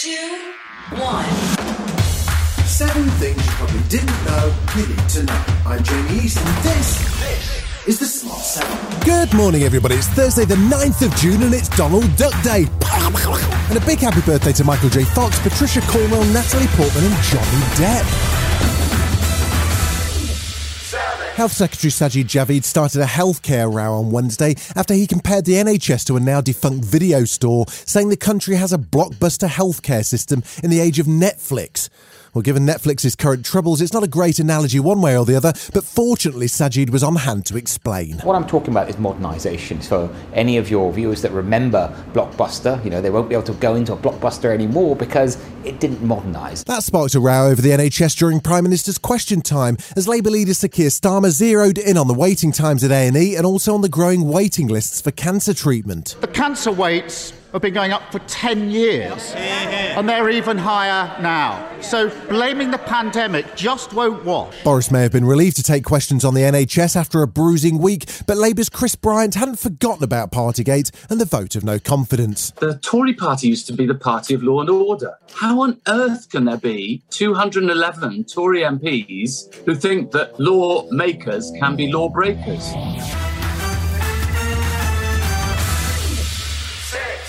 two, one. Seven things you probably didn't know you need to know. I'm Jamie East, and this is the Smart Seven. Good morning, everybody. It's Thursday, the 9th of June, and it's Donald Duck Day. And a big happy birthday to Michael J. Fox, Patricia Cornwell, Natalie Portman, and Johnny Depp. Health Secretary Sajid Javid started a healthcare row on Wednesday after he compared the NHS to a now defunct video store, saying the country has a blockbuster healthcare system in the age of Netflix. Well, given Netflix's current troubles, it's not a great analogy one way or the other, but fortunately, Sajid was on hand to explain. What I'm talking about is modernisation. So any of your viewers that remember Blockbuster, you know, they won't be able to go into a Blockbuster anymore because it didn't modernise. That sparked a row over the NHS during Prime Minister's question time, as Labour leader Sir Keir Starmer zeroed in on the waiting times at A&E and also on the growing waiting lists for cancer treatment. The cancer waits have been going up for 10 years, and they're even higher now. So blaming the pandemic just won't wash. Boris may have been relieved to take questions on the NHS after a bruising week, but Labour's Chris Bryant hadn't forgotten about Partygate and the vote of no confidence. The Tory party used to be the party of law and order. How on earth can there be 211 Tory MPs who think that lawmakers can be lawbreakers?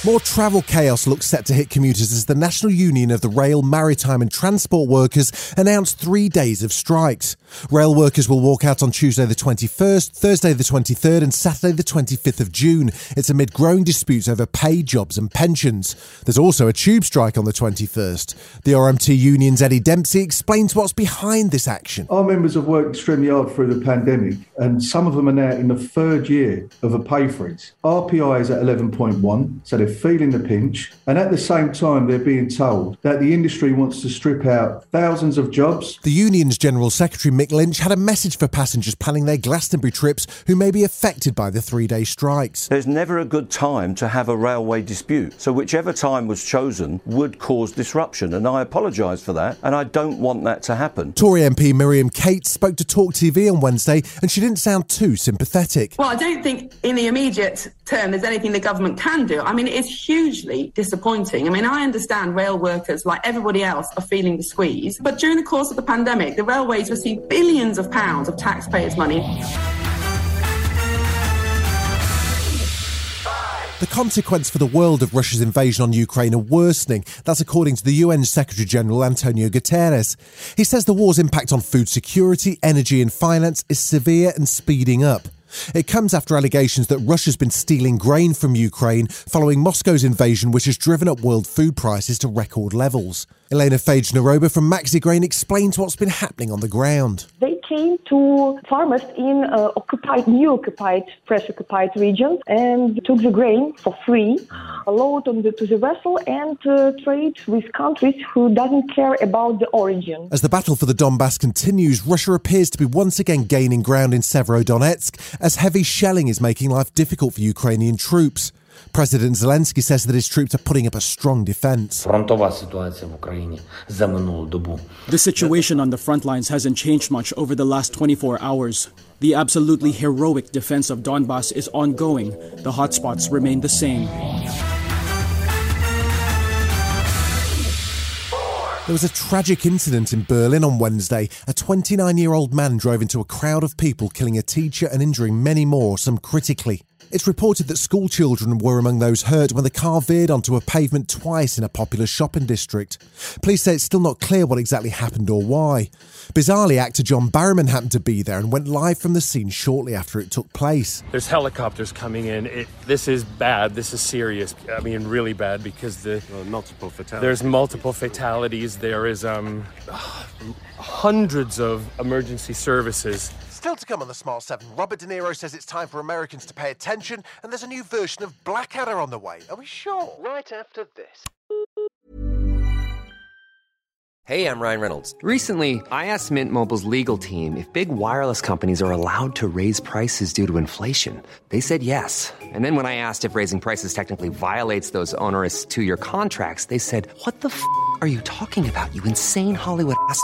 More travel chaos looks set to hit commuters as the National Union of the Rail, Maritime and Transport Workers announced three days of strikes. Rail workers will walk out on Tuesday the 21st, Thursday the 23rd and Saturday the 25th of June. It's amid growing disputes over pay, jobs and pensions. There's also a tube strike on the 21st. The RMT Union's Eddie Dempsey explains what's behind this action. Our members have worked extremely hard through the pandemic, and some of them are now in the third year of a pay freeze. RPI is at 11.1, so they're feeling the pinch, and at the same time, they're being told that the industry wants to strip out thousands of jobs. The union's General Secretary Mick Lynch had a message for passengers planning their Glastonbury trips who may be affected by the three day strikes. There's never a good time to have a railway dispute, so whichever time was chosen would cause disruption, and I apologise for that, and I don't want that to happen. Tory MP Miriam Cates spoke to Talk TV on Wednesday, and she didn't sound too sympathetic. Well, I don't think in the immediate term there's anything the government can do. I mean, it is hugely disappointing. I mean, I understand rail workers, like everybody else, are feeling the squeeze. But during the course of the pandemic, the railways received billions of pounds of taxpayers' money. The consequence for the world of Russia's invasion on Ukraine are worsening. That's according to the UN Secretary General Antonio Guterres. He says the war's impact on food security, energy, and finance is severe and speeding up. It comes after allegations that Russia's been stealing grain from Ukraine following Moscow's invasion, which has driven up world food prices to record levels. Elena Fage Naroba from Maxi Grain explains what's been happening on the ground. They came to farmers in uh, occupied, new occupied, fresh occupied regions and took the grain for free, load on the, to the vessel and uh, trade with countries who doesn't care about the origin. As the battle for the Donbass continues, Russia appears to be once again gaining ground in Severodonetsk as heavy shelling is making life difficult for Ukrainian troops. President Zelensky says that his troops are putting up a strong defense. The situation on the front lines hasn't changed much over the last 24 hours. The absolutely heroic defense of Donbass is ongoing. The hotspots remain the same. There was a tragic incident in Berlin on Wednesday. A 29 year old man drove into a crowd of people, killing a teacher and injuring many more, some critically. It's reported that school children were among those hurt when the car veered onto a pavement twice in a popular shopping district. Police say it's still not clear what exactly happened or why. Bizarrely, actor John Barrowman happened to be there and went live from the scene shortly after it took place. There's helicopters coming in. It, this is bad. This is serious. I mean, really bad because the multiple fatalities. There's multiple fatalities. There is um, hundreds of emergency services Still to come on the Smart 7, Robert De Niro says it's time for Americans to pay attention, and there's a new version of Blackadder on the way. Are we sure? Right after this. Hey, I'm Ryan Reynolds. Recently, I asked Mint Mobile's legal team if big wireless companies are allowed to raise prices due to inflation. They said yes. And then when I asked if raising prices technically violates those onerous two year contracts, they said, What the f are you talking about, you insane Hollywood ass?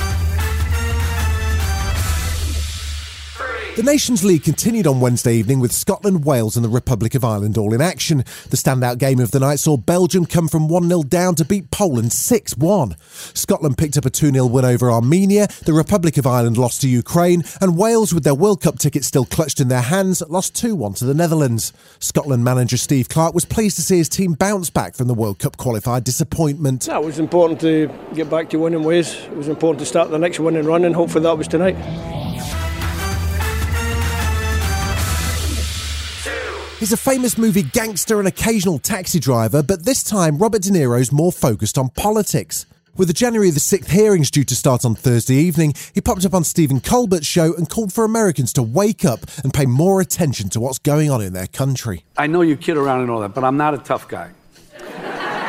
The Nations League continued on Wednesday evening with Scotland, Wales, and the Republic of Ireland all in action. The standout game of the night saw Belgium come from 1 0 down to beat Poland 6 1. Scotland picked up a 2 0 win over Armenia, the Republic of Ireland lost to Ukraine, and Wales, with their World Cup ticket still clutched in their hands, lost 2 1 to the Netherlands. Scotland manager Steve Clarke was pleased to see his team bounce back from the World Cup qualified disappointment. Yeah, it was important to get back to winning ways. It was important to start the next winning run, and hopefully that was tonight. He's a famous movie gangster and occasional taxi driver, but this time Robert De Niro's more focused on politics. With the January the 6th hearings due to start on Thursday evening, he popped up on Stephen Colbert's show and called for Americans to wake up and pay more attention to what's going on in their country. I know you kid around and all that, but I'm not a tough guy.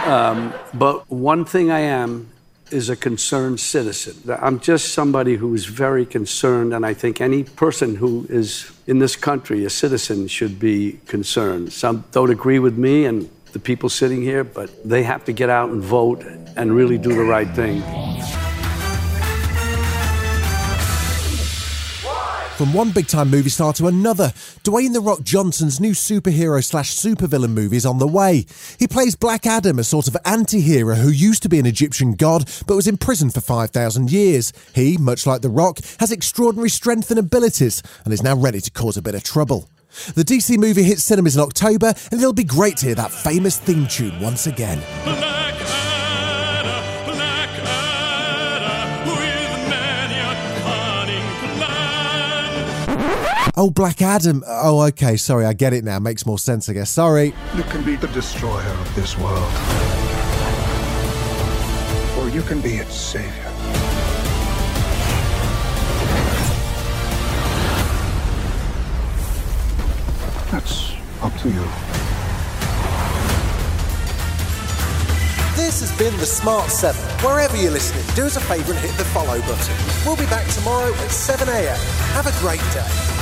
Um, but one thing I am is a concerned citizen. I'm just somebody who is very concerned, and I think any person who is in this country, a citizen, should be concerned. Some don't agree with me and the people sitting here, but they have to get out and vote and really do the right thing. From one big time movie star to another, Dwayne The Rock Johnson's new superhero slash supervillain movie is on the way. He plays Black Adam, a sort of anti hero who used to be an Egyptian god but was imprisoned for 5,000 years. He, much like The Rock, has extraordinary strength and abilities and is now ready to cause a bit of trouble. The DC movie hits cinemas in October, and it'll be great to hear that famous theme tune once again. Oh, Black Adam. Oh, okay. Sorry, I get it now. Makes more sense, I guess. Sorry. You can be the destroyer of this world, or you can be its savior. That's up to you. This has been The Smart 7. Wherever you're listening, do us a favour and hit the follow button. We'll be back tomorrow at 7am. Have a great day.